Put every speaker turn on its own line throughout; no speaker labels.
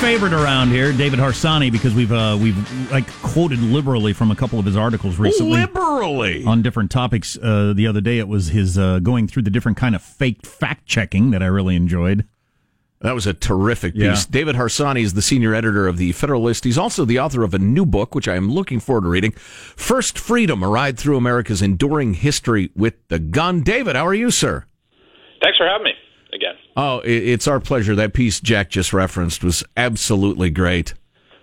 Favorite around here, David Harsanyi, because we've uh, we've like quoted liberally from a couple of his articles recently
Liberally.
on different topics. Uh, the other day, it was his uh, going through the different kind of fake fact checking that I really enjoyed.
That was a terrific piece.
Yeah.
David Harsanyi is the senior editor of The Federalist. He's also the author of a new book, which I am looking forward to reading First Freedom, A Ride Through America's Enduring History with the Gun. David, how are you, sir?
Thanks for having me again.
Oh, it's our pleasure. That piece Jack just referenced was absolutely great.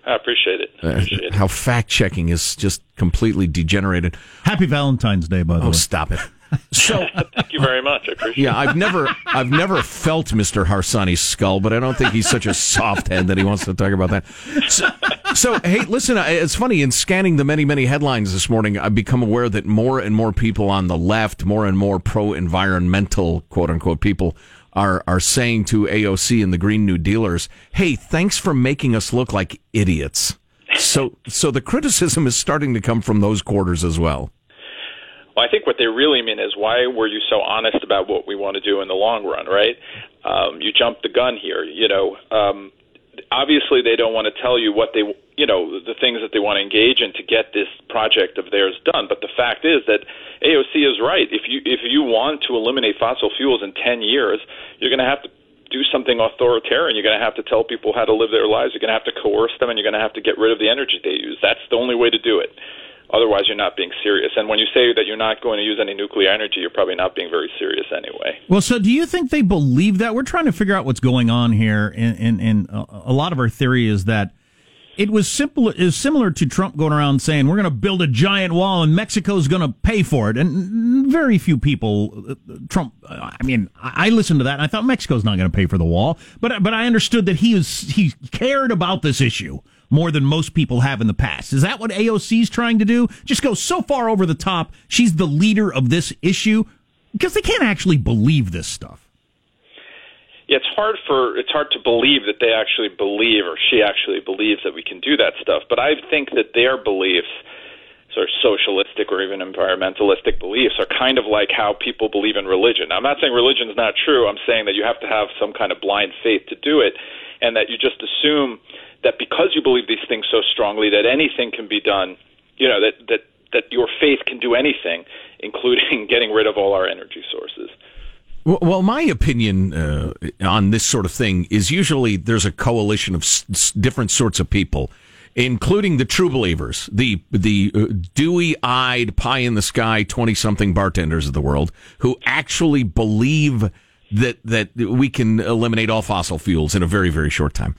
I appreciate it. I
Uh,
appreciate it.
how fact checking is just completely degenerated.
Happy Valentine's Day, by the
Oh,
way.
stop it. So,
Thank you very much. I appreciate
yeah, I've never, I've never felt Mr. Harsanyi's skull, but I don't think he's such a soft head that he wants to talk about that. So, so hey, listen, it's funny in scanning the many, many headlines this morning, I've become aware that more and more people on the left, more and more pro-environmental, quote unquote, people are are saying to AOC and the Green New Dealers, "Hey, thanks for making us look like idiots." So, so the criticism is starting to come from those quarters as well.
Well, I think what they really mean is why were you so honest about what we want to do in the long run, right? Um, you jumped the gun here. You know, um, obviously they don't want to tell you what they, you know, the things that they want to engage in to get this project of theirs done. But the fact is that AOC is right. If you if you want to eliminate fossil fuels in 10 years, you're going to have to do something authoritarian. You're going to have to tell people how to live their lives. You're going to have to coerce them, and you're going to have to get rid of the energy they use. That's the only way to do it. Otherwise, you're not being serious. And when you say that you're not going to use any nuclear energy, you're probably not being very serious anyway.
Well, so do you think they believe that? We're trying to figure out what's going on here, and, and, and uh, a lot of our theory is that it was simple is similar to Trump going around saying we're going to build a giant wall and Mexico's going to pay for it, and very few people. uh, Trump, uh, I mean, I listened to that and I thought Mexico's not going to pay for the wall, but but I understood that he was he cared about this issue more than most people have in the past. Is that what AOC is trying to do? Just go so far over the top. She's the leader of this issue because they can't actually believe this stuff.
Yeah, it's hard for it's hard to believe that they actually believe or she actually believes that we can do that stuff. But I think that their beliefs, sort of socialistic or even environmentalistic beliefs, are kind of like how people believe in religion. I'm not saying religion is not true. I'm saying that you have to have some kind of blind faith to do it, and that you just assume that because you believe these things so strongly that anything can be done. You know that that that your faith can do anything, including getting rid of all our energy sources.
Well, my opinion uh, on this sort of thing is usually there's a coalition of s- different sorts of people, including the true believers, the the uh, dewy-eyed, pie-in-the-sky, twenty-something bartenders of the world who actually believe that that we can eliminate all fossil fuels in a very very short time.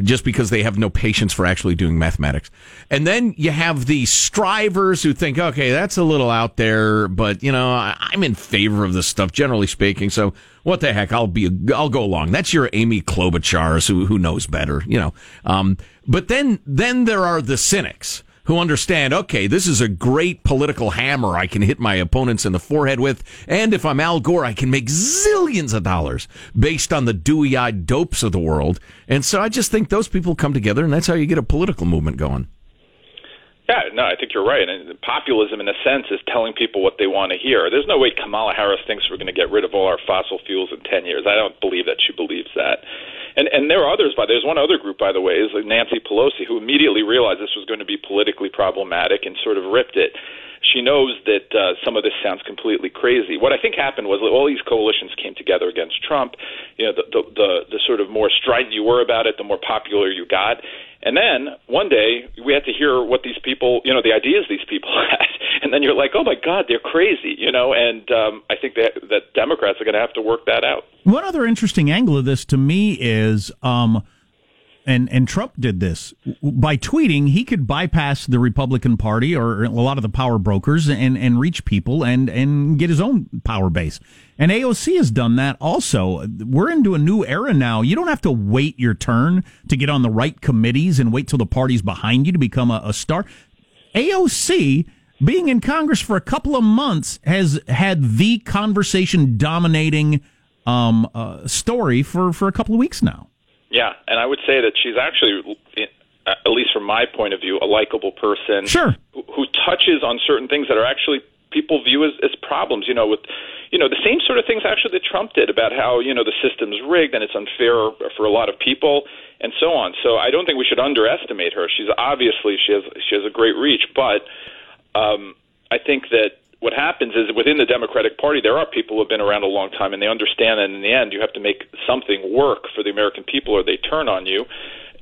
Just because they have no patience for actually doing mathematics. And then you have the strivers who think, okay, that's a little out there, but you know, I'm in favor of this stuff, generally speaking. So what the heck? I'll be, I'll go along. That's your Amy Klobuchars who, who knows better, you know. Um, but then, then there are the cynics who understand, okay, this is a great political hammer I can hit my opponents in the forehead with. And if I'm Al Gore, I can make zillions of dollars based on the dewy eyed dopes of the world. And so I just think those people come together and that's how you get a political movement going.
Yeah, no, I think you're right. And populism, in a sense, is telling people what they want to hear. There's no way Kamala Harris thinks we're going to get rid of all our fossil fuels in 10 years. I don't believe that she believes that. And and there are others. By there's one other group, by the way, is like Nancy Pelosi, who immediately realized this was going to be politically problematic and sort of ripped it. She knows that uh, some of this sounds completely crazy. What I think happened was all these coalitions came together against Trump. You know, the the the, the sort of more strident you were about it, the more popular you got. And then one day we had to hear what these people, you know, the ideas these people had, and then you're like, oh my God, they're crazy, you know. And um, I think that that Democrats are going to have to work that out.
One other interesting angle of this to me is um, and and Trump did this by tweeting. He could bypass the Republican Party or a lot of the power brokers and and reach people and and get his own power base. And AOC has done that also. We're into a new era now. You don't have to wait your turn to get on the right committees and wait till the party's behind you to become a, a star. AOC being in Congress for a couple of months has had the conversation dominating um, uh, story for, for a couple of weeks now.
Yeah, and I would say that she's actually, at least from my point of view, a likable person.
Sure.
Who, who touches on certain things that are actually people view as, as problems. You know, with you know the same sort of things actually that Trump did about how you know the system's rigged and it's unfair for a lot of people and so on. So I don't think we should underestimate her. She's obviously she has she has a great reach, but um, I think that what happens is within the Democratic Party, there are people who have been around a long time and they understand that in the end you have to make something work for the American people or they turn on you.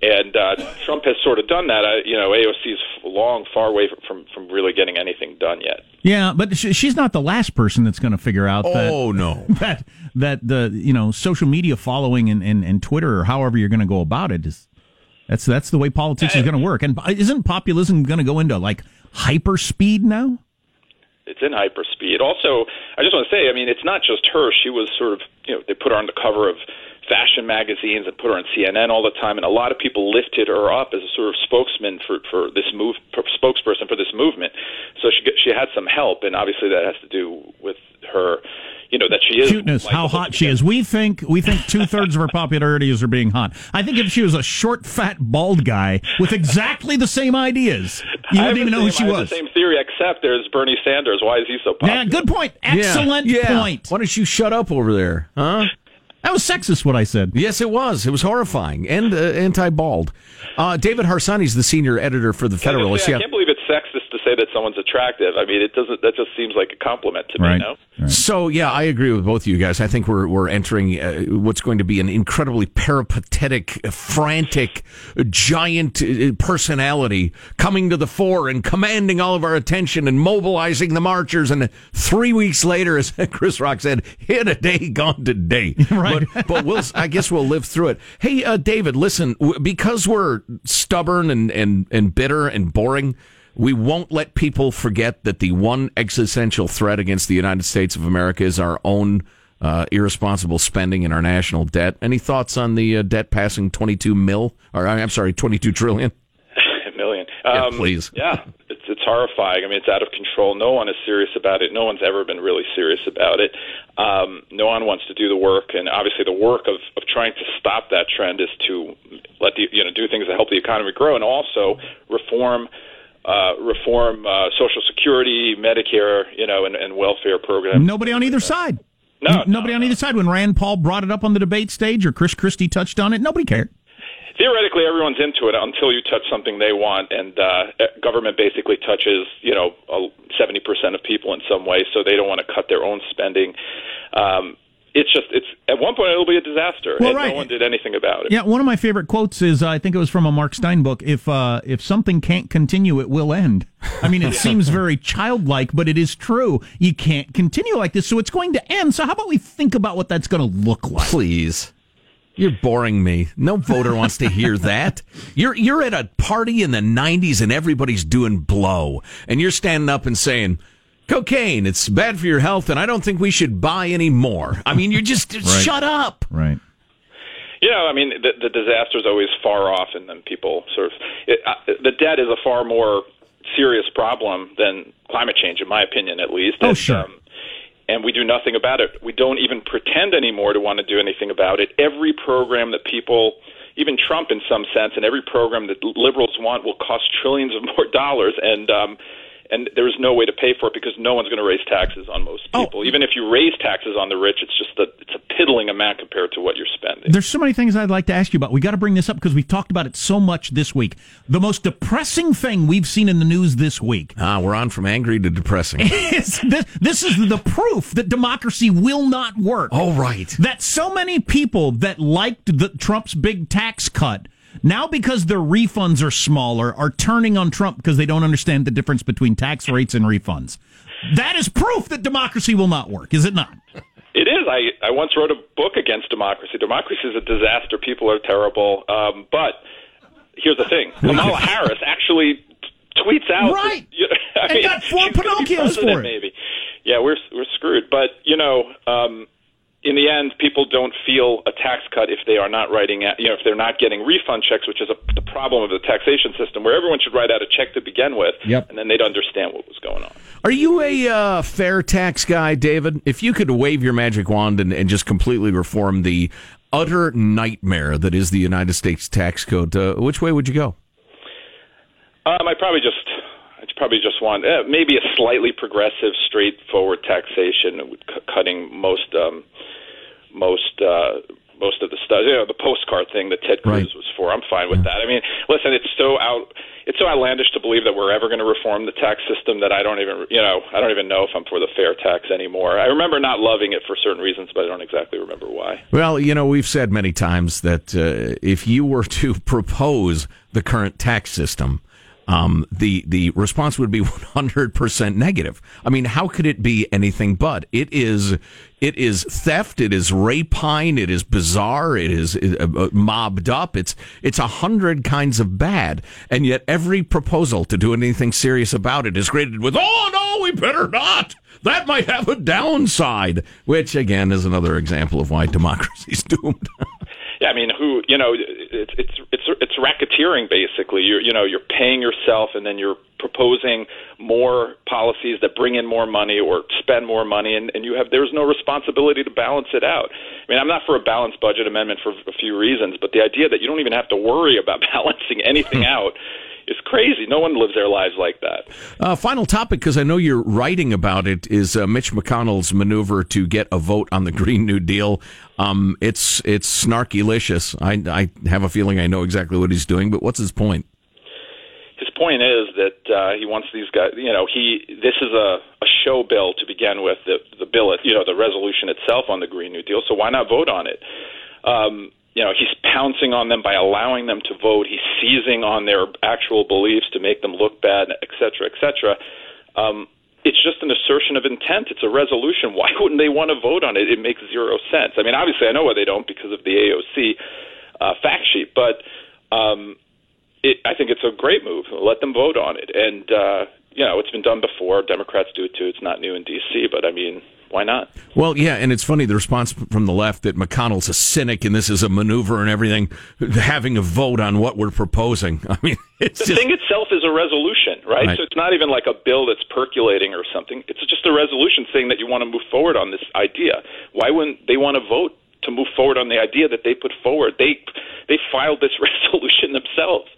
And uh, Trump has sort of done that. Uh, you know, AOC is long, far away from, from really getting anything done yet.
Yeah, but she's not the last person that's going to figure out that.
Oh no,
that that the you know social media following and, and, and Twitter or however you're going to go about it is that's that's the way politics is going to work. And isn't populism going to go into like hyper speed now?
It's in hyperspeed. Also, I just want to say, I mean, it's not just her. She was sort of, you know, they put her on the cover of fashion magazines and put her on CNN all the time, and a lot of people lifted her up as a sort of spokesman for for this move, for spokesperson for this movement. So she she had some help, and obviously that has to do with her you know that she is
cuteness, how hot she is. We think we think two thirds of her popularity is her being hot. I think if she was a short, fat, bald guy with exactly the same ideas, you wouldn't even know who she
I
was.
the same theory, except there's Bernie Sanders. Why is he so popular?
Yeah, good point. Excellent
yeah, yeah.
point.
Why don't you shut up over there, huh?
That was sexist, what I said.
Yes, it was. It was horrifying and uh, anti-bald. Uh, David Harsanyi's the senior editor for the Federalist.
I, say, I can't believe it's sexist to say that someone's attractive. I mean, it doesn't. That just seems like a compliment to
right.
me. No.
Right. So yeah, I agree with both of you guys. I think we're we're entering uh, what's going to be an incredibly peripatetic, frantic, giant uh, personality coming to the fore and commanding all of our attention and mobilizing the marchers. And three weeks later, as Chris Rock said, "Hit a day, gone today."
right.
But, but we'll. I guess we'll live through it. Hey, uh, David, listen, because we're stubborn and, and, and bitter and boring, we won't let people forget that the one existential threat against the United States of America is our own uh, irresponsible spending and our national debt. Any thoughts on the uh, debt passing 22 mil? Or I'm sorry, 22 trillion?
Million.
Yeah,
um,
please.
Yeah, it's it's horrifying. I mean, it's out of control. No one is serious about it. No one's ever been really serious about it. Um, no one wants to do the work, and obviously, the work of, of trying to stop that trend is to let the you know do things that help the economy grow, and also reform. Uh, reform uh, Social Security, Medicare, you know, and, and welfare programs.
Nobody on either side.
No,
nobody
no,
on either side. When Rand Paul brought it up on the debate stage, or Chris Christie touched on it, nobody cared.
theoretically everyone's into it until you touch something they want and uh government basically touches you know seventy percent of people in some way so they don't want to cut their own spending um it's just it's at one point it'll be a disaster
Well,
and
right.
no one did anything about it
Yeah, one of my favorite quotes is uh, I think it was from a Mark Steyn book. If uh, if something can't continue, it will end. I mean, it seems very childlike, but it is true. You can't continue like this, so it's going to end. So how about we think about what that's going to look like?
Please. You're boring me. No voter wants to hear that. You're you're at a party in the 90s and everybody's doing blow and you're standing up and saying cocaine it's bad for your health and I don't think we should buy any more. I mean, you just shut up.
Right.
you know i mean the, the disaster is always far off and then people sort of it, uh, the debt is a far more serious problem than climate change in my opinion at least
Oh,
and,
sure.
and we do nothing about it. We don't even pretend anymore to want to do anything about it. Every program that people, even Trump in some sense, and every program that liberals want will cost trillions of more dollars, and um, and there's no way to pay for it because no one's going to raise taxes on most
Oh.
people. Even if you raise taxes on the rich, it's just a it's a piddling amount compared to what you're spending.
There's so many things I'd like to ask you about. We got to bring this up because we've talked about it so much this week. The most depressing thing we've seen in the news this week
Ah, we're on from angry to depressing.
is this, this is the proof that democracy will not work.
oh, right.
that so many people that liked the Trump's big tax cut now because their refunds are smaller are turning on Trump because they don't understand the difference between tax rates and refunds. That is proof that democracy will not work, is it not?
It is. I, I once wrote a book against democracy. Democracy is a disaster. People are terrible. Um, but here's the thing Kamala Harris actually tweets out.
Right.
You I
And
mean,
got four
she's gonna be
Pinocchios for it.
Maybe. Yeah, we're we're screwed. But you know, um, in the end, people don't feel a tax cut if they are not writing, out, you know, if they're not getting refund checks, which is a, the problem of the taxation system, where everyone should write out a check to begin with,
Yep.
and then they'd understand what was going on.
Are you a uh, fair tax guy, David? If you could wave your magic wand and, and just completely reform the utter nightmare that is the United States tax code, uh, which way would you go?
Um, I probably just, probably just want uh, maybe a slightly progressive, straightforward taxation, with cu- cutting most, um, most, uh, most of the stuff. You know, the postcard thing that Ted Cruz
Right.
was for. I'm fine with that. I mean, listen, it's so out, it's so outlandish to believe that we're ever going to reform the tax system that I don't even, you know, I don't even know if I'm for the fair tax anymore. I remember not loving it for certain reasons, but I don't exactly remember why.
Well, you know, we've said many times that uh, if you were to propose the current tax system, um, the the response would be 100% negative. I mean, how could it be anything but? It is it is theft. It is rapine. It is bizarre. It is uh, uh, mobbed up. It's it's a hundred kinds of bad, and yet every proposal to do anything serious about it is greeted with, "Oh no, we better not." That might have a downside, which again is another example of why democracy's doomed.
Yeah, I mean, who you know, it's it's it's it's racketeering basically. You're you know you're paying yourself, and then you're proposing more policies that bring in more money or spend more money, and, and you have there's no responsibility to balance it out. I mean, I'm not for a balanced budget amendment for a few reasons, but the idea that you don't even have to worry about balancing anything out is crazy. No one lives their lives like that.
Uh, final topic, because I know you're writing about it, is uh, Mitch McConnell's maneuver to get a vote on the Green New Deal. Um, it's it's snarkylicious. I, I have a feeling I know exactly what he's doing, but what's his point?
his point is that uh, he wants these guys. You know, he this is a, a show bill to begin with. The the bill, you know, the resolution itself on the Green New Deal. So why not vote on it? Um, you know, he's pouncing on them by allowing them to vote. He's seizing on their actual beliefs to make them look bad, et cetera, et cetera. Um, it's just an assertion of intent. It's a resolution. Why wouldn't they want to vote on it? It makes zero sense. I mean, obviously, I know why they don't because of the AOC uh, fact sheet, but um, it, I think it's a great move. Let them vote on it, and uh, you know, it's been done before. Democrats do it too. It's not new in D.C., but I mean, why not?
Well, yeah, and it's funny the response from the left that McConnell's a cynic and this is a maneuver and everything, having a vote on what we're proposing. I mean, it's
The
just.
thing itself is a resolution, right?
Right.
So it's not even like a bill that's percolating or something. It's just a resolution saying that you want to move forward on this idea. Why wouldn't they want to vote to move forward on the idea that they put forward? They they filed this resolution themselves.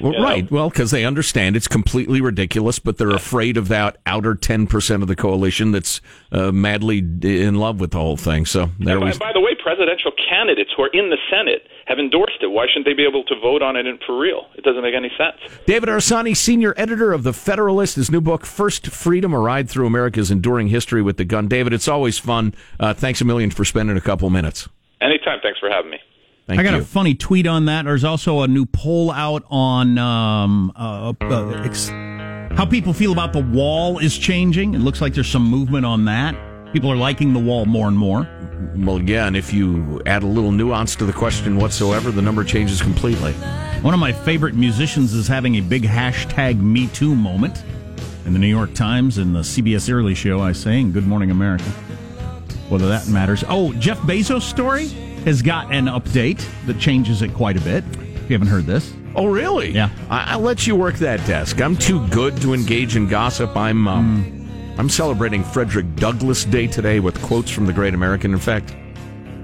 Well,
you know?
right. Well, because they understand it's completely ridiculous, but they're afraid of that outer 10% of the coalition that's uh, madly in love with the whole thing. So there
And
we
by, by the way, presidential candidates who are in the Senate have endorsed it. Why shouldn't they be able to vote on it in, for real? It doesn't make any sense.
David Harsanyi, senior editor of The Federalist, his new book, First Freedom, A Ride Through America's Enduring History with the Gun. David, it's always fun. Uh, thanks a million for spending a couple minutes.
Anytime. Thanks for having me.
Thank
I got
you.
a funny tweet on that. There's also a new poll out on um, uh, uh, ex- how people feel about the wall is changing. It looks like there's some movement on that. People are liking the wall more and more.
well, yeah, and if you add a little nuance to the question whatsoever, the number changes completely.
One of my favorite musicians is having a big hashtag Me Too moment. In the New York Times and the CBS Early Show, I say, and Good Morning America. Whether that matters. Oh, Jeff Bezos' story has got an update that changes it quite a bit. If you haven't heard this.
Oh, really?
Yeah.
I- I'll let you work that desk. I'm too good to engage in gossip. I'm um, I'm celebrating Frederick Douglass Day today with quotes from the great American. In fact,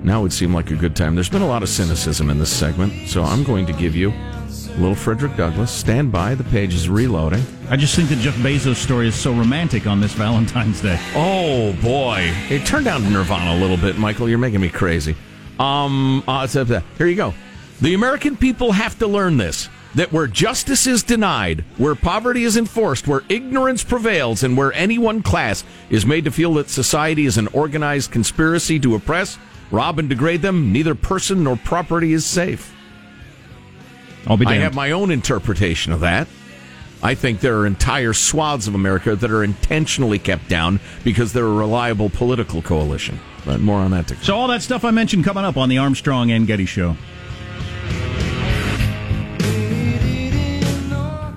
now would seem like a good time. There's been a lot of cynicism in this segment, so I'm going to give you a little Frederick Douglass. Stand by. The page is reloading.
I just think that Jeff Bezos' story is so romantic on this Valentine's Day.
Oh boy! Hey, turn down Nirvana a little bit, Michael. You're making me crazy. Um, uh, uh, here you go. The American people have to learn this: that where justice is denied, where poverty is enforced, where ignorance prevails, and where any one class is made to feel that society is an organized conspiracy to oppress, rob, and degrade them, neither person nor property is safe.
I'll be
I have my own interpretation of that. I think there are entire swaths of America that are intentionally kept down because they're a reliable political coalition. But more on that to come.
So all that stuff I mentioned coming up on the Armstrong and Getty Show.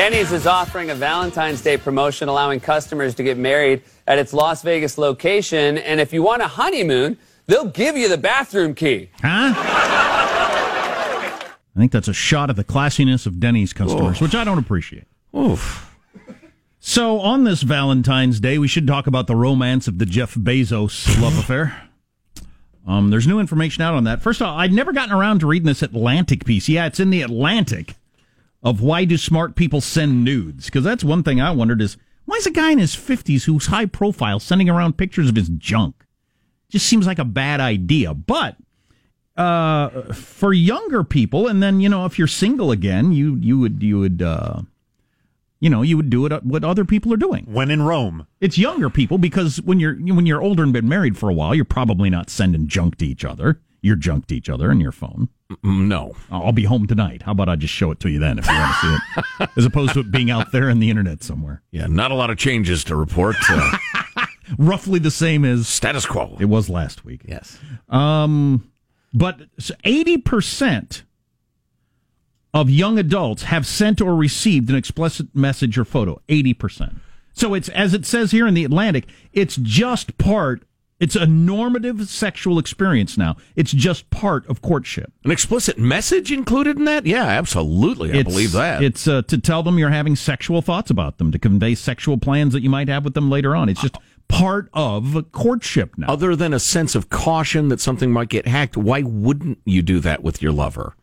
Denny's is offering a Valentine's Day promotion allowing customers to get married at its Las Vegas location. And if you want a honeymoon, they'll give you the bathroom key.
Huh? I think that's a shot at the classiness of Denny's customers, which I don't appreciate.
Oof.
So, on this Valentine's Day, we should talk about the romance of the Jeff Bezos love affair. Um, there's new information out on that. First of all, I'd never gotten around to reading this Atlantic piece. Yeah, it's in the Atlantic of why do smart people send nudes? Because that's one thing I wondered is why is a guy in his 50s who's high profile sending around pictures of his junk? Just seems like a bad idea. But uh, for younger people, and then you know, if you're single again, you you would you would uh, you know you would do it what other people are doing.
When in Rome,
It's younger people because when you're when you're older and been married for a while, you're probably not sending junk to each other. You're junk to each other in your phone.
Mm, No.
I'll be home tonight. How about I just show it to you then if you want to see it, as opposed to it being out there in the internet somewhere.
Yeah, not a lot of changes to report. Uh,
Roughly the same as
status quo.
it was last week.
Yes.
Um, but eighty percent of young adults have sent or received an explicit message or photo. Eighty percent. So it's as it says here in the Atlantic. It's just part. It's a normative sexual experience now. It's just part of courtship.
An explicit message included in that? Yeah, absolutely. I
It's-
believe that.
It's uh, to tell them you're having sexual thoughts about them, to convey sexual plans that you might have with them later on. It's just part of courtship now.
Other than a sense of caution that something might get hacked, why wouldn't you do that with your lover?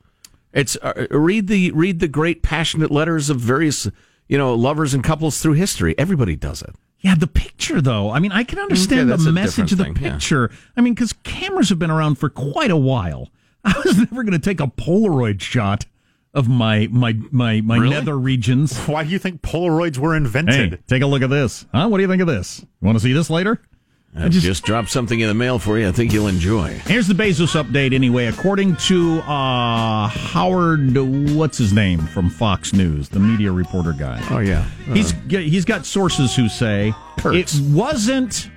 It's uh, read the read the great passionate letters of various you know lovers and couples through history. Everybody does it.
Yeah, the picture though. I mean, I can understand
that's
the message of the
thing, yeah.
picture. I mean, because cameras have been around for quite a while. I was never going to take a Polaroid shot of my my my my
Really?
nether regions.
why do you think Polaroids were invented?
Hey, take a look at this. Huh? What do you think of this? You want to see this later?
I just, dropped something in the mail for you. I think you'll enjoy.
Here's the Bezos update anyway. According to uh, Howard, what's his name from Fox News, the media reporter guy.
Oh yeah,
He's he's got sources who say
Kurtz.
it wasn't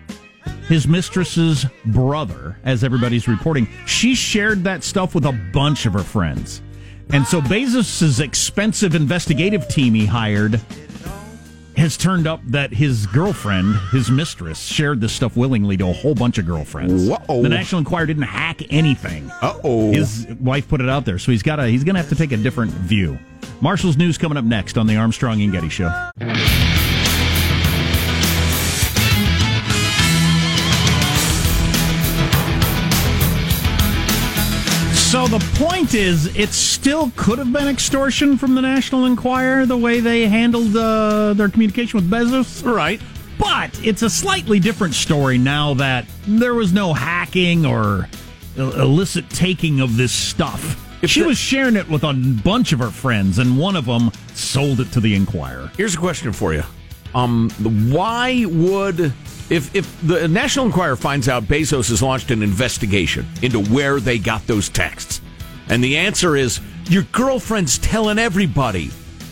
his mistress's brother, as everybody's reporting. She shared that stuff with a bunch of her friends, and so Bezos's expensive investigative team he hired has turned up that his girlfriend, his mistress, shared this stuff willingly to a whole bunch of girlfriends.
Whoa.
The National Enquirer didn't hack anything.
Uh-oh.
His wife put it out there, so he's got a he's going to have to take a different view. Marshall's news coming up next on the Armstrong and Getty Show. So the point is, it still could have been extortion from the National Enquirer the way they handled uh, their communication with Bezos.
right.
But it's a slightly different story now that there was no hacking or illicit taking of this stuff. she
the-
was sharing it with a bunch of her friends, and one of them sold it to the Enquirer.
Here's a question for you. Um, why would if if the National Enquirer finds out Bezos has launched an investigation into where they got those texts, and the answer is your girlfriend's telling everybody.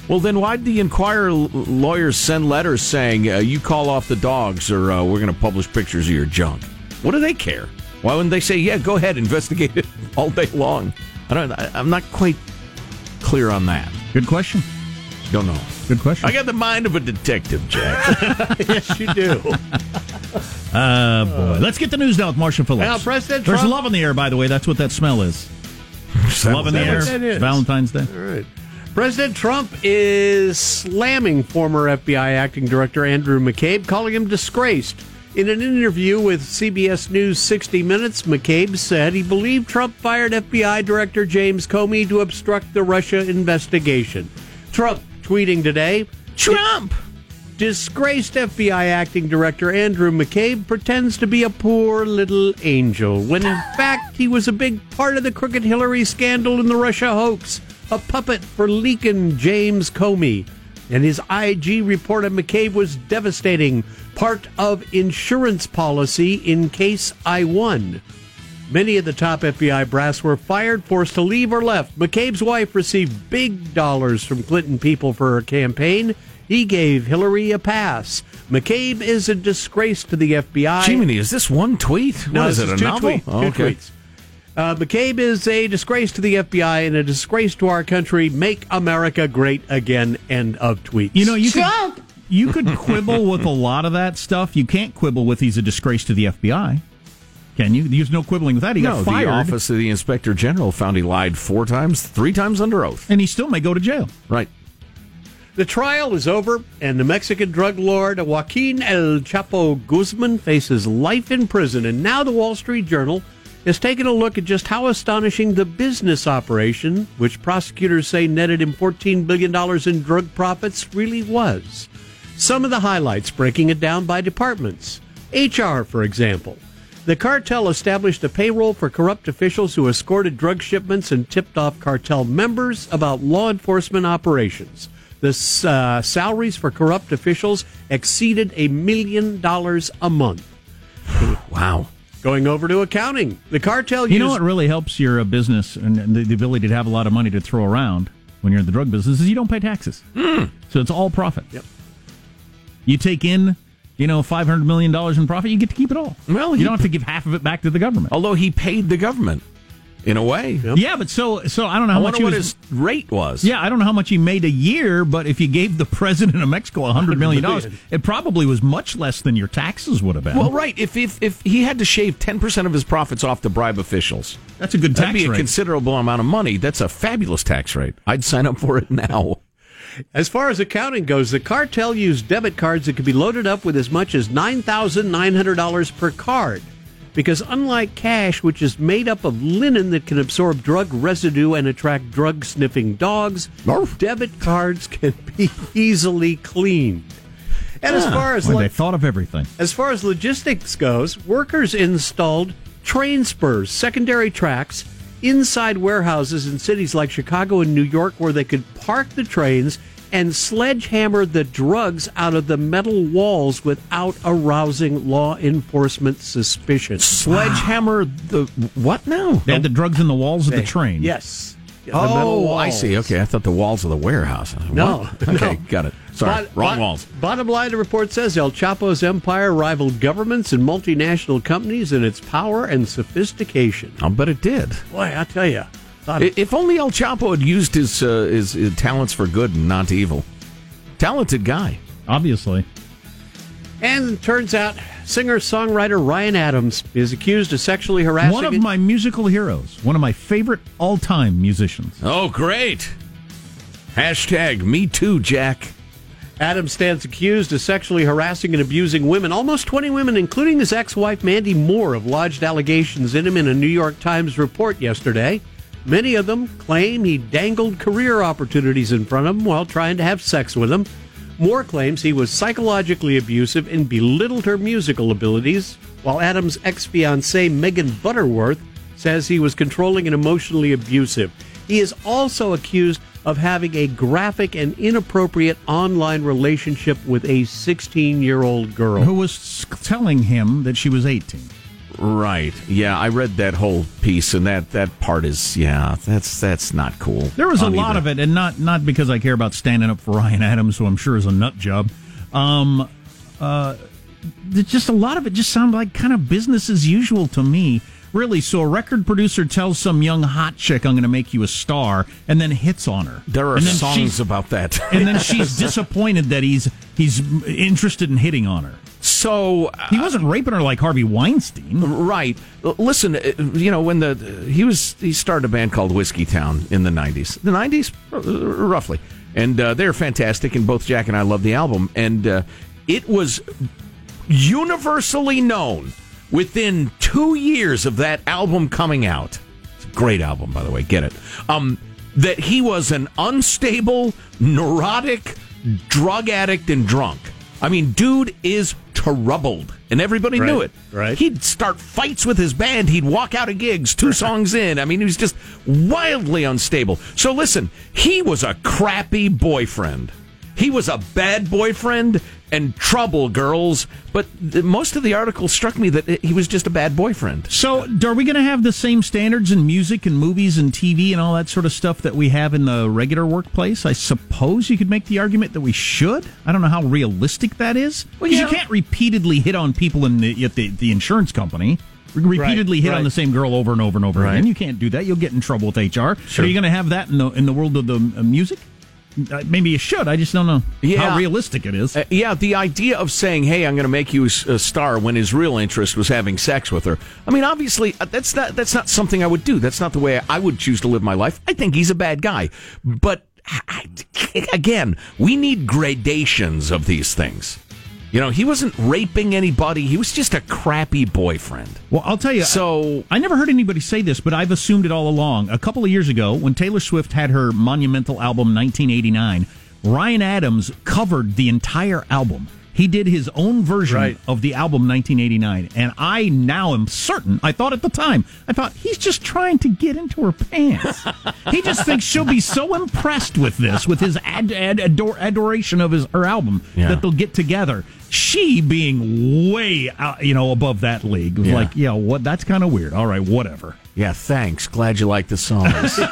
Well, then why'd the Enquirer l- lawyers send letters saying uh, you call off the dogs or uh, we're going to publish pictures of your junk? What do they care? Why wouldn't they say yeah, go ahead, investigate it all day long? I don't. I, I'm not quite clear on that.
Good question.
Don't know.
Good question.
I got the mind of a detective, Jack.
yes, you do.
Uh, boy. Let's get the news now with Marshall Phillips.
Well, President
There's
Trump-
love in the air, by the way. That's what that smell is. love in the air.
that is?
It's Valentine's Day.
All right. President Trump is slamming former FBI acting director Andrew McCabe, calling him disgraced. In an interview with CBS News 60 Minutes, McCabe said he believed Trump fired FBI Director James Comey to obstruct the Russia investigation. Trump tweeting today
Trump.
Disgraced FBI acting director Andrew McCabe pretends to be a poor little angel when in fact he was a big part of the crooked Hillary scandal and the Russia hoax, a puppet for leaking James Comey. And his IG report on McCabe was devastating, part of insurance policy in case I won. Many of the top FBI brass were fired, forced to leave, or left. McCabe's wife received big dollars from Clinton people for her campaign. He gave Hillary a pass. McCabe is a disgrace to the FBI.
Jiminy, is this one tweet?
No,
what is
this
it, a
two
novel?
tweet-
Oh,
two
okay.
tweets. Uh, McCabe is a disgrace to the FBI and a disgrace to our country. Make America great again. End of tweets.
You know, you could you could quibble with a lot of that stuff. You can't quibble with he's a disgrace to the FBI. Can you? There's no quibbling with that. He
No,
got fired,
the office of the inspector general found he lied four times, three times under oath.
and he still may go to jail.
Right.
The trial is over, and the Mexican drug lord Joaquin El Chapo Guzman faces life in prison. And now the Wall Street Journal has taken a look at just how astonishing the business operation, which prosecutors say netted him $14 billion in drug profits, really was. Some of the highlights, breaking it down by departments. HR, for example. The cartel established a payroll for corrupt officials who escorted drug shipments and tipped off cartel members about law enforcement operations. The uh, salaries for corrupt officials exceeded a million dollars a month.
Wow.
Going over to accounting. The cartel
You
used
know what really helps your uh, business and the, the ability to have a lot of money to throw around when you're in the drug business is you don't pay taxes. So it's all profit.
Yep.
You take in, you know, five hundred million dollars in profit, you get to keep it all.
Well,
you don't have to give half of it back to the government.
Although he paid the government in a way.
Yeah, but so so I don't know how
wonder
much he
what
was,
his rate was.
Yeah, I don't know how much he made a year, but if you gave the president of Mexico a hundred million dollars, it probably was much less than your taxes would have been.
Well, right. If if if he had to shave ten percent of his profits off to bribe officials,
that's a good tax.
that'd
tax
be a considerable amount of money. That's a fabulous tax rate. I'd sign up for it now.
As far as accounting goes, the cartel used debit cards that could be loaded up with as much as $9,900 per card. Because unlike cash, which is made up of linen that can absorb drug residue and attract drug sniffing dogs, debit cards can be easily cleaned. And as ah, far as
Boy,
lo-
they thought of everything.
as far as logistics goes, workers installed train spurs, secondary tracks, inside warehouses in cities like Chicago and New York where they could park the trains and sledgehammer the drugs out of the metal walls without arousing law enforcement suspicion.
Sledgehammer the what now?
They had the drugs in the walls of the train.
Yes. The oh, metal
Oh, I see. Okay, I thought the walls of the warehouse.
No,
What? Okay,
no.
got it. Sorry,
Bot-
wrong
bot-
walls.
Bottom line, the report says El Chapo's empire rivaled governments and multinational companies in its power and sophistication.
I'll bet it did.
Boy, I tell you,
I- If only El Chapo had used his, uh, his his talents for good and not evil. Talented guy.
Obviously.
And it turns out singer songwriter Ryan Adams is accused of sexually harassing
One of my musical heroes, one of my favorite all time musicians.
Oh, great. Hashtag me too, Jack.
Adams stands accused of sexually harassing and abusing women. Almost 20 women, including his ex wife Mandy Moore, have lodged allegations in him in a New York Times report yesterday. Many of them claim he dangled career opportunities in front of them while trying to have sex with them. Moore claims he was psychologically abusive and belittled her musical abilities, while Adams' ex fiancee Megan Butterworth says he was controlling and emotionally abusive. He is also accused of having a graphic and inappropriate online relationship with a 16 year old girl.
Who was telling him that she was 18.
Right. Yeah, I read that whole piece, and that that part is yeah, that's that's not cool.
There was a lot
either.
of it, and not not because I care about standing up for Ryan Adams, who I'm sure is a nut job. Um, uh, just a lot of it just sounded like kind of business as usual to me. Really, so a record producer tells some young hot chick, "I'm going to make you a star," and then hits on her.
There are songs about that.
and then she's disappointed that he's he's interested in hitting on her.
So
he wasn't raping her like Harvey Weinstein.
Right. Listen, uh, you know when the he was he started a band called Whiskeytown in the '90s, the '90s uh, roughly, and uh, they're fantastic. And both Jack and I love the album, and uh, it was universally known within two years of that album coming out. It's a great album, by the way. Get it? Um, that he was an unstable, neurotic, drug addict, and drunk. I mean, dude is troubled, and everybody knew it.
right.
He'd start fights with his band. He'd walk out of gigs two songs in. I mean, he was just wildly unstable. So listen, he was a crappy boyfriend. He was a bad boyfriend and trouble girls. But the, most of the article struck me that he was just a bad boyfriend.
So, are we going to have the same standards in music and movies and TV and all that sort of stuff that we have in the regular workplace? I suppose you could make the argument that we should. I don't know how realistic that is.
Well, yeah.
you can't repeatedly hit on people in the, at the, the insurance company. Repeatedly hit
right.
on the same girl over and over and over
Right.
again. You can't do that. You'll get in trouble with HR.
Sure.
Are you going to have that in the in the world of the uh, music? Maybe you should. I just don't know
Yeah.
how realistic it is.
Uh, yeah, the idea of saying, "Hey, I'm going to make you a star," when his real interest was having sex with her. I mean, obviously, uh, that's not that's not something I would do. That's not the way I would choose to live my life. I think he's a bad guy, but I- again, we need gradations of these things. You know, he wasn't raping anybody. He was just a crappy boyfriend.
Well, I'll tell you.
So-
I never heard anybody say this, but I've assumed it all along. A couple of years ago, when Taylor Swift had her monumental album 1989, Ryan Adams covered the entire album. He did his own version
Right.
of the album 1989, and I now am certain. I thought at the time, I thought he's just trying to get into her pants. he just thinks she'll be so impressed with this, with his ad, ad, ador, adoration of his her album,
Yeah.
that they'll get together. She being way, out, you know, above that league
Yeah.
like, yeah, what? That's kind of weird. All right, whatever.
Yeah, thanks. Glad you like the songs.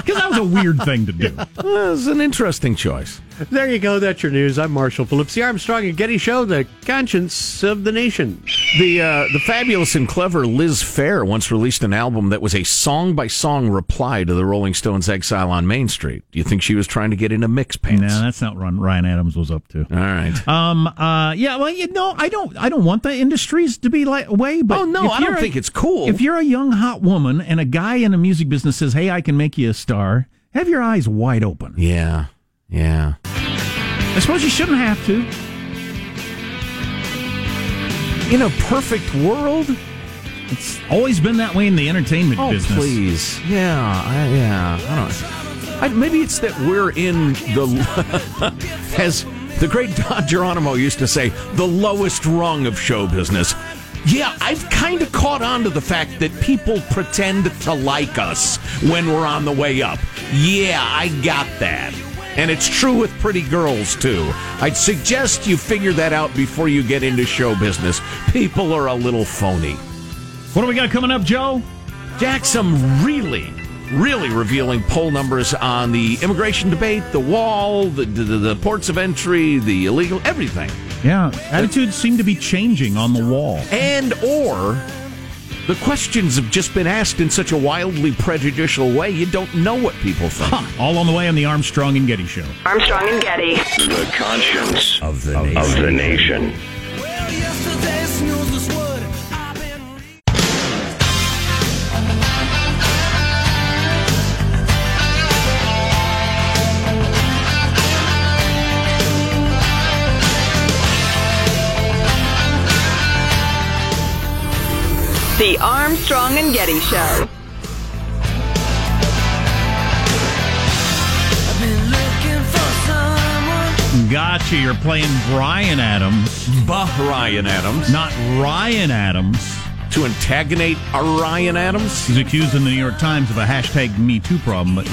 Because that was a weird thing to do.
It was an interesting choice.
There you go. That's your news. I'm Marshall Phillips, the Armstrong and Getty Show, the conscience of the nation.
The uh, the fabulous and clever Liz Phair once released an album that was a song by song reply to the Rolling Stones' Exile on Main Street. Do you think she was trying to get into mix pants?
No, that's not what Ryan Adams was up to.
All right.
Um. Uh. Yeah. Well. You know, I don't. I don't want the industries to be like way. But
Oh, no, I don't
a-
think it's cool.
If you're a young hot woman and a guy in a music business says, "Hey, I can make you a star," have your eyes wide open.
yeah, yeah.
I suppose you shouldn't have to.
In a perfect world,
It's always been that way in the entertainment
oh
business.
please, yeah, I, yeah. I don't. I, maybe it's that we're in the as the great Don Geronimo used to say, the lowest rung of show business. Yeah, I've kind of caught on to the fact that people pretend to like us when we're on the way up. Yeah, I got that. And it's true with pretty girls, too. I'd suggest you figure that out before you get into show business. People are a little phony.
What do we got coming up, Joe?
Jack, some really, really revealing poll numbers on the immigration debate, the wall, the, the, the ports of entry, the illegal, everything.
Yeah, attitudes seem to be changing on the wall.
And or the questions have just been asked in such a wildly prejudicial way, you don't know what people think. Huh.
All on the way on the Armstrong and Getty Show.
Armstrong and Getty.
The conscience
Of the
of the nation.
Armstrong and Getty Show.
Gotcha. You're playing Bryan Adams,
Bah Ryan Adams.
not Ryan Adams.
To antagonate a Ryan Adams?
He's accused in the New York Times of a hashtag Me Too problem, but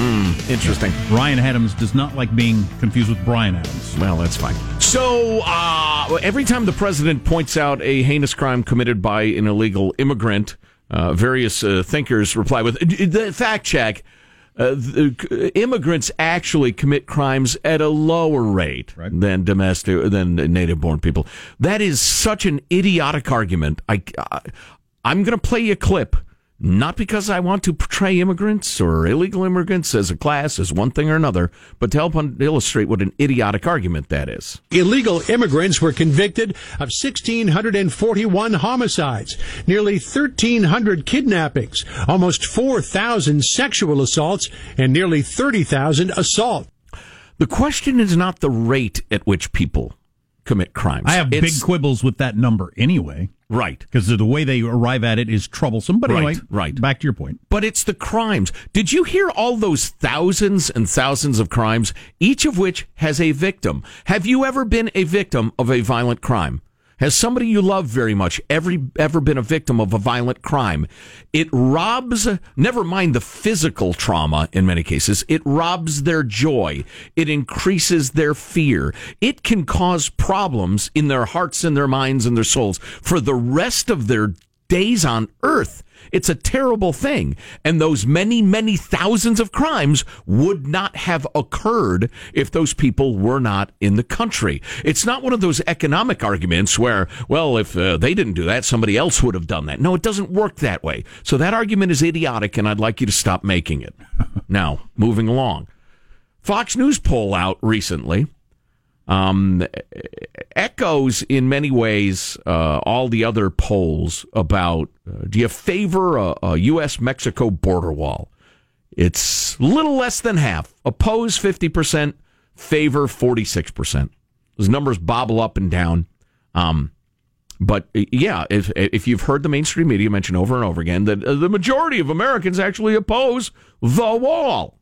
Interesting.
Ryan Adams does not like being confused with Bryan Adams.
Well, that's fine. So, uh, every time the president points out a heinous crime committed by an illegal immigrant, uh, various uh, thinkers reply with the fact check. Uh, the, immigrants actually commit crimes at a lower rate than domestic than native-born people. That is such an idiotic argument. I, I I'm going to play you a clip. Not because I want to portray immigrants or illegal immigrants as a class, as one thing or another, but to help un- illustrate what an idiotic argument that is.
Illegal immigrants were convicted of 1,641 homicides, nearly 1,300 kidnappings, almost 4,000 sexual assaults, and nearly 30,000 assault.
The question is not the rate at which people commit crimes.
I have
It's-
big quibbles with that number anyway,
right.
because the way they arrive at it is troublesome. But
Right,
anyway,
right.
back to your point.
But it's the crimes. Did you hear all those thousands and thousands of crimes, each of which has a victim? Have you ever been a victim of a violent crime? Has somebody you love very much every ever been a victim of a violent crime? It robs, never mind the physical trauma in many cases, it robs their joy. It increases their fear. It can cause problems in their hearts and their minds and their souls for the rest of their days on earth. It's a terrible thing. And those many, many thousands of crimes would not have occurred if those people were not in the country. It's not one of those economic arguments where, well, if uh, they didn't do that, somebody else would have done that. No, it doesn't work that way. So that argument is idiotic, and I'd like you to stop making it. now, moving along. Fox News poll out recently um, echoes in many ways uh, all the other polls about uh, do you favor a, a U.S. Mexico border wall? It's little less than half. Oppose 50%, favor 46%. Those numbers bobble up and down. Um, but uh, yeah, if if you've heard the mainstream media mention over and over again that uh, the majority of Americans actually oppose the wall.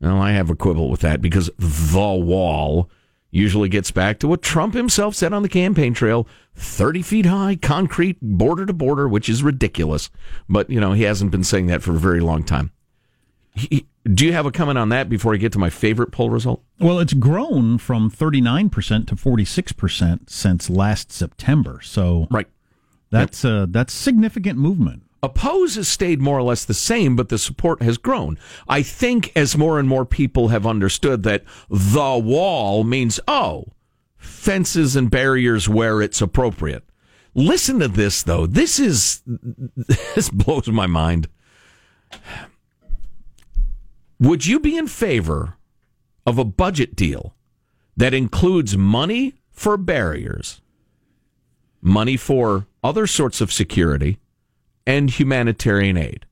Well, I have a quibble with that because the wall usually gets back to what Trump himself said on the campaign trail 30 feet high, concrete, border to border, which is ridiculous. But, you know, he hasn't been saying that for a very long time. He, do you have a comment on that before I get to my favorite poll result?
Well, it's grown from 39% to 46% since last September. So
Right.
that's uh, that's significant movement.
Oppose has stayed more or less the same, but the support has grown. I think as more and more people have understood that the wall means, oh, fences and barriers where it's appropriate. Listen to this, though. This is, this blows my mind. Would you be in favor of a budget deal that includes money for barriers, money for other sorts of security, and humanitarian aid.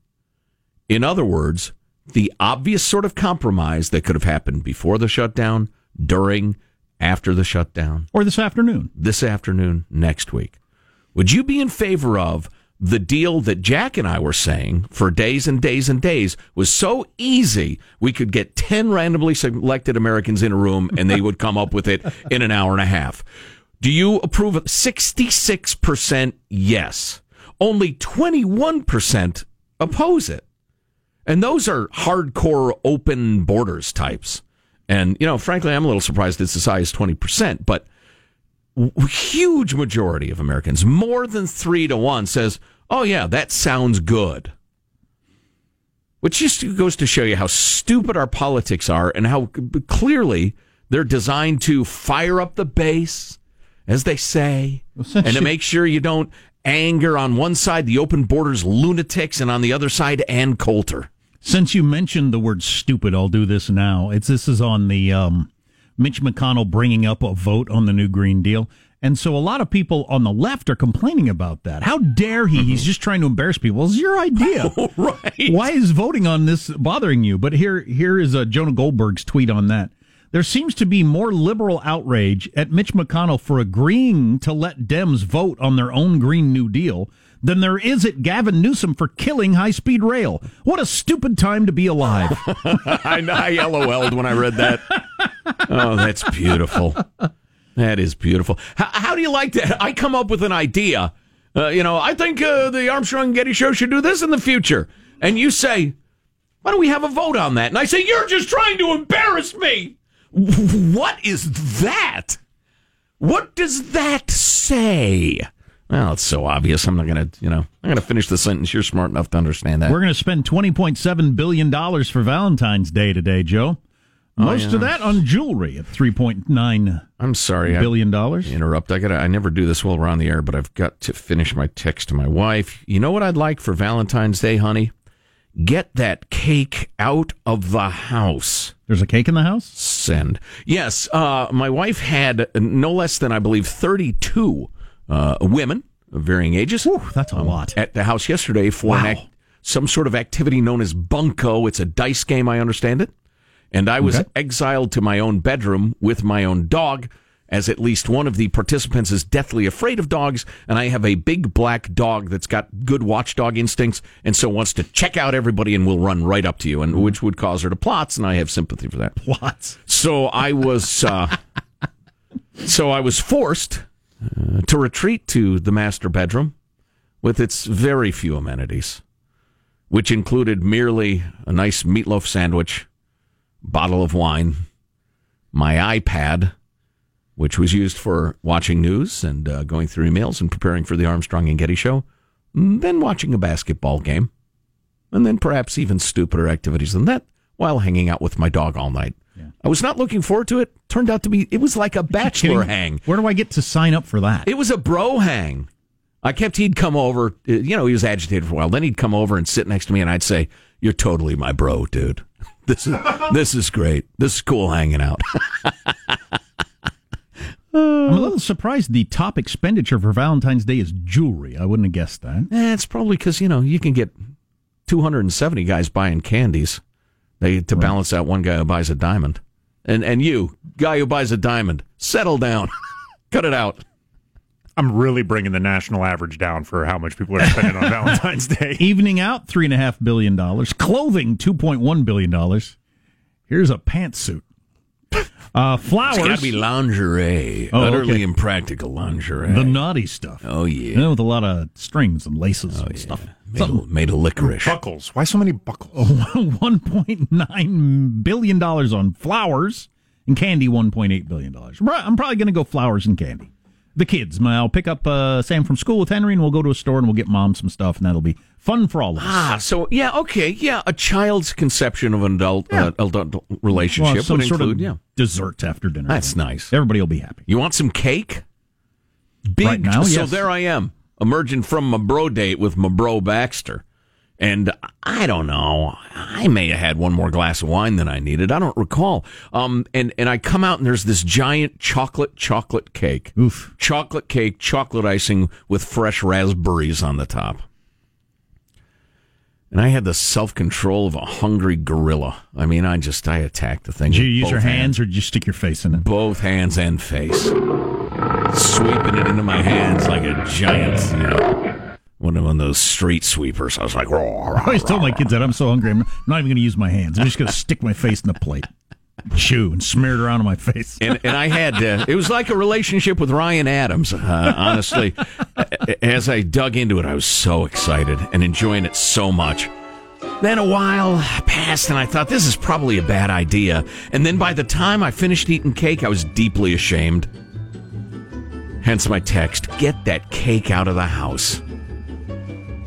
In other words, the obvious sort of compromise that could have happened before the shutdown, during, after the shutdown,
Or this afternoon.
this afternoon, next week. Would you be in favor of the deal that Jack and I were saying for days and days and days was so easy we could get 10 randomly selected Americans in a room and they would come up with it in an hour and a half? Do you approve of 66% yes? Only 21% oppose it. And those are hardcore open borders types. And, you know, frankly, I'm a little surprised it's as high as 20%, but huge majority of Americans, more than three to one, says, oh, yeah, that sounds good. Which just goes to show you how stupid our politics are and how clearly they're designed to fire up the base, as they say, and to make sure you don't anger on one side the open borders lunatics and on the other side Ann Coulter.
Since you mentioned the word stupid, I'll do this now. It's this is on the um, Mitch McConnell bringing up a vote on the new Green Deal. And so a lot of people on the left are complaining about that. How dare he? He's just trying to embarrass people. It's your idea.
right.
Why is voting on this bothering you? But here, here is uh, Jonah Goldberg's tweet on that. There seems to be more liberal outrage at Mitch McConnell for agreeing to let Dems vote on their own Green New Deal than there is at Gavin Newsom for killing high speed rail. What a stupid time to be alive.
I, I LOL'd when I read that. Oh, that's beautiful. That is beautiful. How, how do you like that? I come up with an idea. Uh, you know, I think uh, the Armstrong and Getty show should do this in the future. And you say, why don't we have a vote on that? And I say, you're just trying to embarrass me. What is that? What does that say? Well, it's so obvious. I'm not going to, you know, I'm going to finish the sentence. You're smart enough to understand that.
We're going to spend $20.7 billion for Valentine's Day today, Joe. Oh, Most
yeah.
of that on jewelry at $3.9
I'm sorry. I-
billion dollars.
interrupt. I got. I never do this while we're on the air, but I've got to finish my text to my wife. You know what I'd like for Valentine's Day, honey? Get that cake out of the house.
There's a cake in the house?
Send. Yes, uh, my wife had no less than I believe thirty-two uh, women of varying ages
Whew, that's a lot.
at the house yesterday for
Wow.
act, some sort of activity known as bunco. It's a dice game, I understand it. And I was
Okay.
exiled to my own bedroom with my own dog as at least one of the participants is deathly afraid of dogs, and I have a big black dog that's got good watchdog instincts, and so wants to check out everybody and will run right up to you, and which would cause her to plots, and I have sympathy for that.
Plots.
So I was, uh, so I was forced uh, to retreat to the master bedroom with its very few amenities, which included merely a nice meatloaf sandwich, bottle of wine, my iPad, which was used for watching news and uh, going through emails and preparing for the Armstrong and Getty show, then watching a basketball game, and then perhaps even stupider activities than that while hanging out with my dog all night. I was not looking forward to it. Turned out to be, it was like a bachelor hang.
Where do I get to sign up for that?
It was a bro hang. I kept, he'd come over, uh, you know, he was agitated for a while. Then he'd come over and sit next to me, and I'd say, You're totally my bro, dude. This is, this is great. This is cool hanging out.
I'm a little surprised the top expenditure for Valentine's Day is jewelry. I wouldn't have guessed that.
Eh, it's probably because, you know, you can get 270 guys buying candies they, to balance out one guy who buys a diamond. And, and you, guy who buys a diamond, settle down. Cut it out.
I'm really bringing the national average down for how much people are spending on Valentine's Day.
Evening out, three and a half billion dollars. Clothing, two point one billion dollars. Here's a pantsuit. Uh, flowers.
It's got to be lingerie.
Oh,
utterly
okay.
impractical lingerie.
the naughty stuff.
oh, yeah.
You know, with a lot of strings and laces and stuff.
Made of, made of licorice.
Buckles. Why so many buckles?
One point nine billion dollars on flowers and candy. One point eight billion dollars. I'm probably going to go flowers and candy. The kids. I'll pick up uh, Sam from school with Henry, and we'll go to a store and we'll get mom some stuff, and that'll be fun for all of us.
Ah, so yeah, okay, yeah. A child's conception of an adult
Yeah.
uh, adult relationship
Well, some
would
sort
include,
of
yeah.
dessert after dinner.
That's nice.
Everybody will be happy.
You want some cake? Big.
Right now, yes.
so there I am, emerging from my bro date with my bro Baxter. And I don't know. I may have had one more glass of wine than I needed. I don't recall. Um, and, and I come out and there's this giant chocolate chocolate cake.
Oof.
Chocolate cake, chocolate icing with fresh raspberries on the top. And I had the self control of a hungry gorilla. I mean, I just I attacked the thing.
Did you use your
both
hands or did you stick your face in it?
both hands and face, sweeping it into my hands like a giant, you know, one of those street sweepers. I was like, "Roar,
I always tell my kids that I'm so hungry, I'm not even going to use my hands. I'm just going to stick my face in the plate, chew, and smear it around on my face.
and and I had uh, it was like a relationship with Ryan Adams. Uh, honestly, as I dug into it, I was so excited and enjoying it so much. Then a while passed, and I thought this is probably a bad idea. And then by the time I finished eating cake, I was deeply ashamed. Hence my text: "Get that cake out of the house."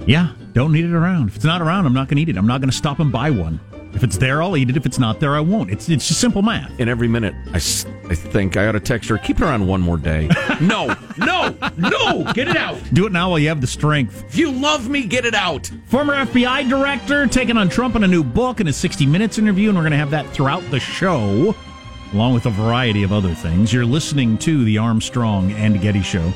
Yeah, don't need it around. If it's not around, I'm not going to eat it. I'm not going to stop and buy one. If it's there, I'll eat it. If it's not there, I won't. It's it's just simple math.
And every minute, I, s- I think I ought to text her, keep it around one more day. no, no, no, get it out.
Do it now while you have the strength.
If you love me, get it out.
Former FBI director taking on Trump in a new book and a 60 Minutes interview, and we're going to have that throughout the show, along with a variety of other things. You're listening to the Armstrong and Getty Show.